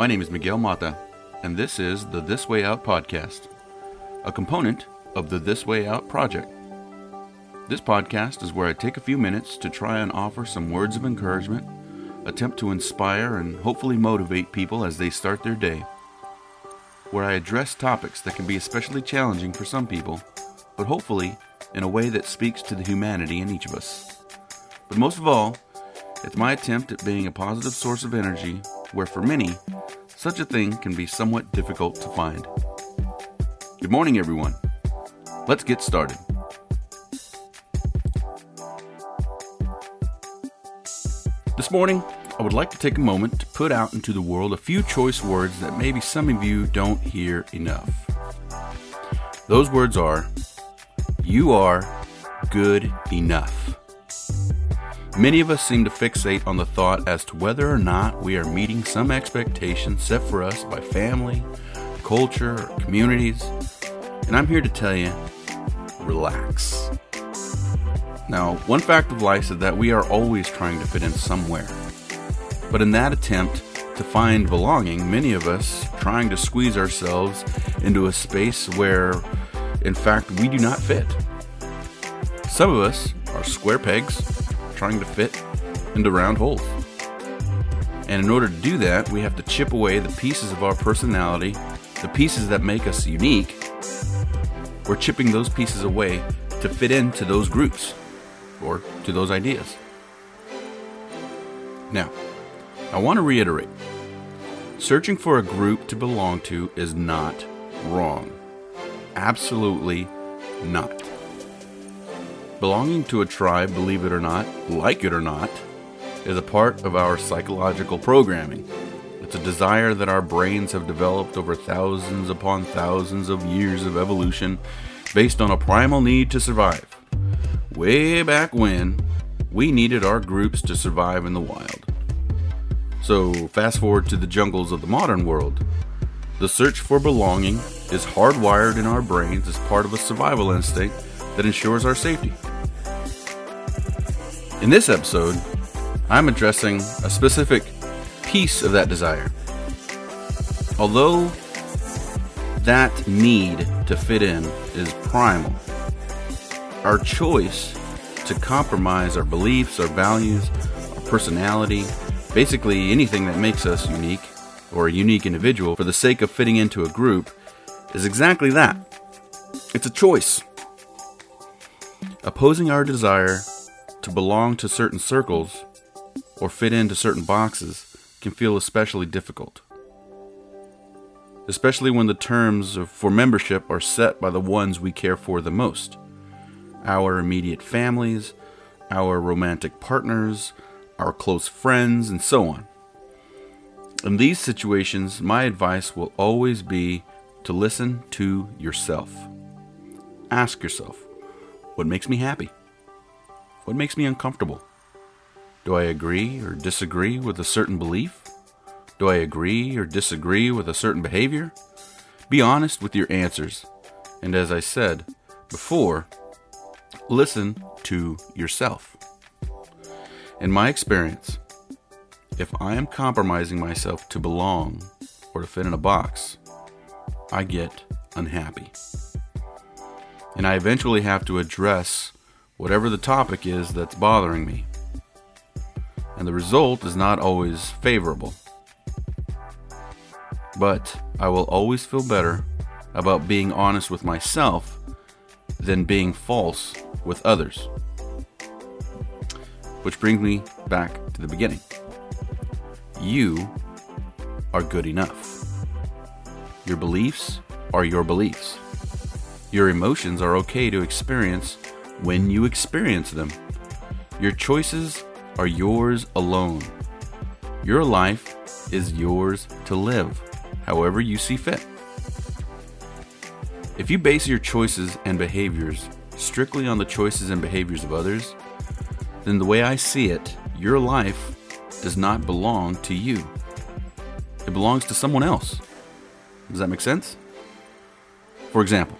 My name is Miguel Mata, and this is the This Way Out podcast, a component of the This Way Out project. This podcast is where I take a few minutes to try and offer some words of encouragement, attempt to inspire and hopefully motivate people as they start their day, where I address topics that can be especially challenging for some people, but hopefully in a way that speaks to the humanity in each of us. But most of all, it's my attempt at being a positive source of energy where for many, such a thing can be somewhat difficult to find. Good morning, everyone. Let's get started. This morning, I would like to take a moment to put out into the world a few choice words that maybe some of you don't hear enough. Those words are You are good enough. Many of us seem to fixate on the thought as to whether or not we are meeting some expectation set for us by family, culture, or communities. And I'm here to tell you relax. Now, one fact of life is that we are always trying to fit in somewhere. But in that attempt to find belonging, many of us trying to squeeze ourselves into a space where, in fact, we do not fit. Some of us are square pegs trying to fit into round holes. And in order to do that, we have to chip away the pieces of our personality, the pieces that make us unique. We're chipping those pieces away to fit into those groups or to those ideas. Now, I want to reiterate searching for a group to belong to is not wrong. Absolutely not. Belonging to a tribe, believe it or not, like it or not, is a part of our psychological programming. It's a desire that our brains have developed over thousands upon thousands of years of evolution based on a primal need to survive. Way back when, we needed our groups to survive in the wild. So, fast forward to the jungles of the modern world. The search for belonging is hardwired in our brains as part of a survival instinct that ensures our safety. In this episode, I'm addressing a specific piece of that desire. Although that need to fit in is primal, our choice to compromise our beliefs, our values, our personality, basically anything that makes us unique or a unique individual for the sake of fitting into a group is exactly that. It's a choice. Opposing our desire to belong to certain circles or fit into certain boxes can feel especially difficult. Especially when the terms for membership are set by the ones we care for the most our immediate families, our romantic partners, our close friends, and so on. In these situations, my advice will always be to listen to yourself. Ask yourself, what makes me happy? What makes me uncomfortable? Do I agree or disagree with a certain belief? Do I agree or disagree with a certain behavior? Be honest with your answers. And as I said before, listen to yourself. In my experience, if I am compromising myself to belong or to fit in a box, I get unhappy. And I eventually have to address whatever the topic is that's bothering me. And the result is not always favorable. But I will always feel better about being honest with myself than being false with others. Which brings me back to the beginning. You are good enough. Your beliefs are your beliefs. Your emotions are okay to experience when you experience them. Your choices are yours alone. Your life is yours to live, however you see fit. If you base your choices and behaviors strictly on the choices and behaviors of others, then the way I see it, your life does not belong to you. It belongs to someone else. Does that make sense? For example,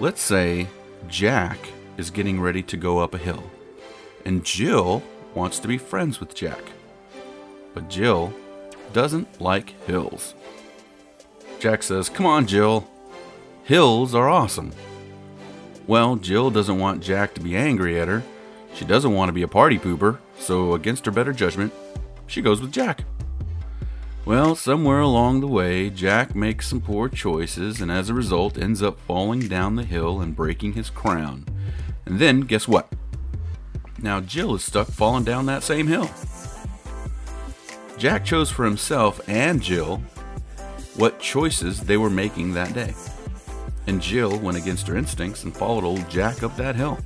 let's say Jack is getting ready to go up a hill, and Jill wants to be friends with Jack. But Jill doesn't like hills. Jack says, Come on, Jill. Hills are awesome. Well, Jill doesn't want Jack to be angry at her. She doesn't want to be a party pooper, so against her better judgment, she goes with Jack. Well, somewhere along the way, Jack makes some poor choices and as a result ends up falling down the hill and breaking his crown. And then, guess what? Now Jill is stuck falling down that same hill. Jack chose for himself and Jill what choices they were making that day. And Jill went against her instincts and followed old Jack up that hill.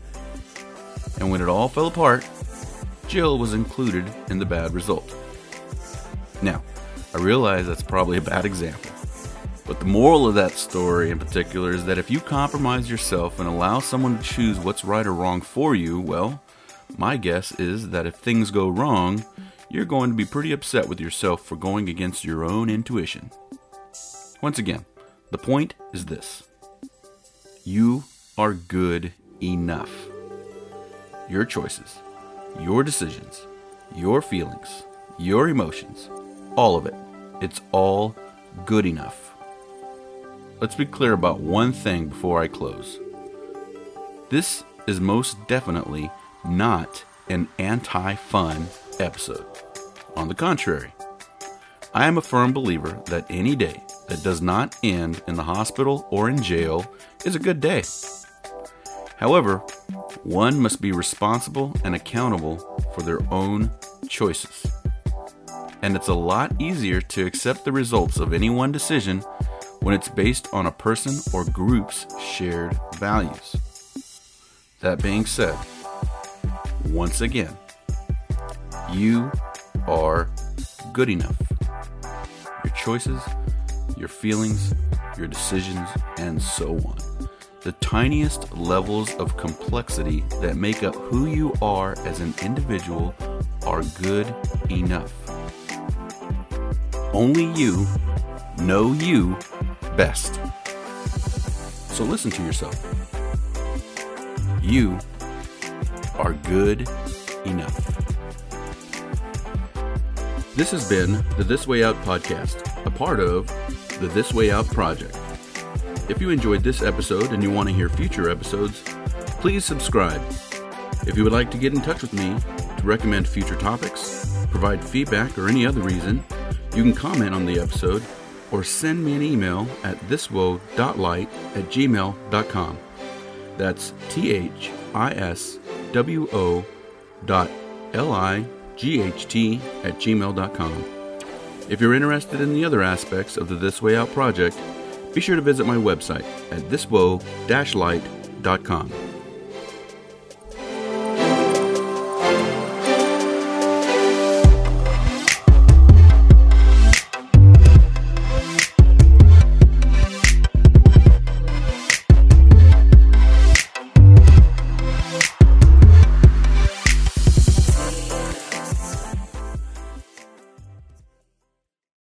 And when it all fell apart, Jill was included in the bad result. Now, I realize that's probably a bad example. But the moral of that story in particular is that if you compromise yourself and allow someone to choose what's right or wrong for you, well, my guess is that if things go wrong, you're going to be pretty upset with yourself for going against your own intuition. Once again, the point is this you are good enough. Your choices, your decisions, your feelings, your emotions, all of it, it's all good enough. Let's be clear about one thing before I close. This is most definitely not an anti fun episode. On the contrary, I am a firm believer that any day that does not end in the hospital or in jail is a good day. However, one must be responsible and accountable for their own choices. And it's a lot easier to accept the results of any one decision when it's based on a person or group's shared values. That being said, once again, you are good enough. Your choices, your feelings, your decisions, and so on. The tiniest levels of complexity that make up who you are as an individual are good enough. Only you know you best. So listen to yourself. You are good enough. This has been the This Way Out podcast, a part of the This Way Out project. If you enjoyed this episode and you want to hear future episodes, please subscribe. If you would like to get in touch with me to recommend future topics, provide feedback, or any other reason, you can comment on the episode or send me an email at thiswoe.light at gmail.com. That's T H I S W O dot L I G H T at gmail.com. If you're interested in the other aspects of the This Way Out project, be sure to visit my website at thiswoe-light.com.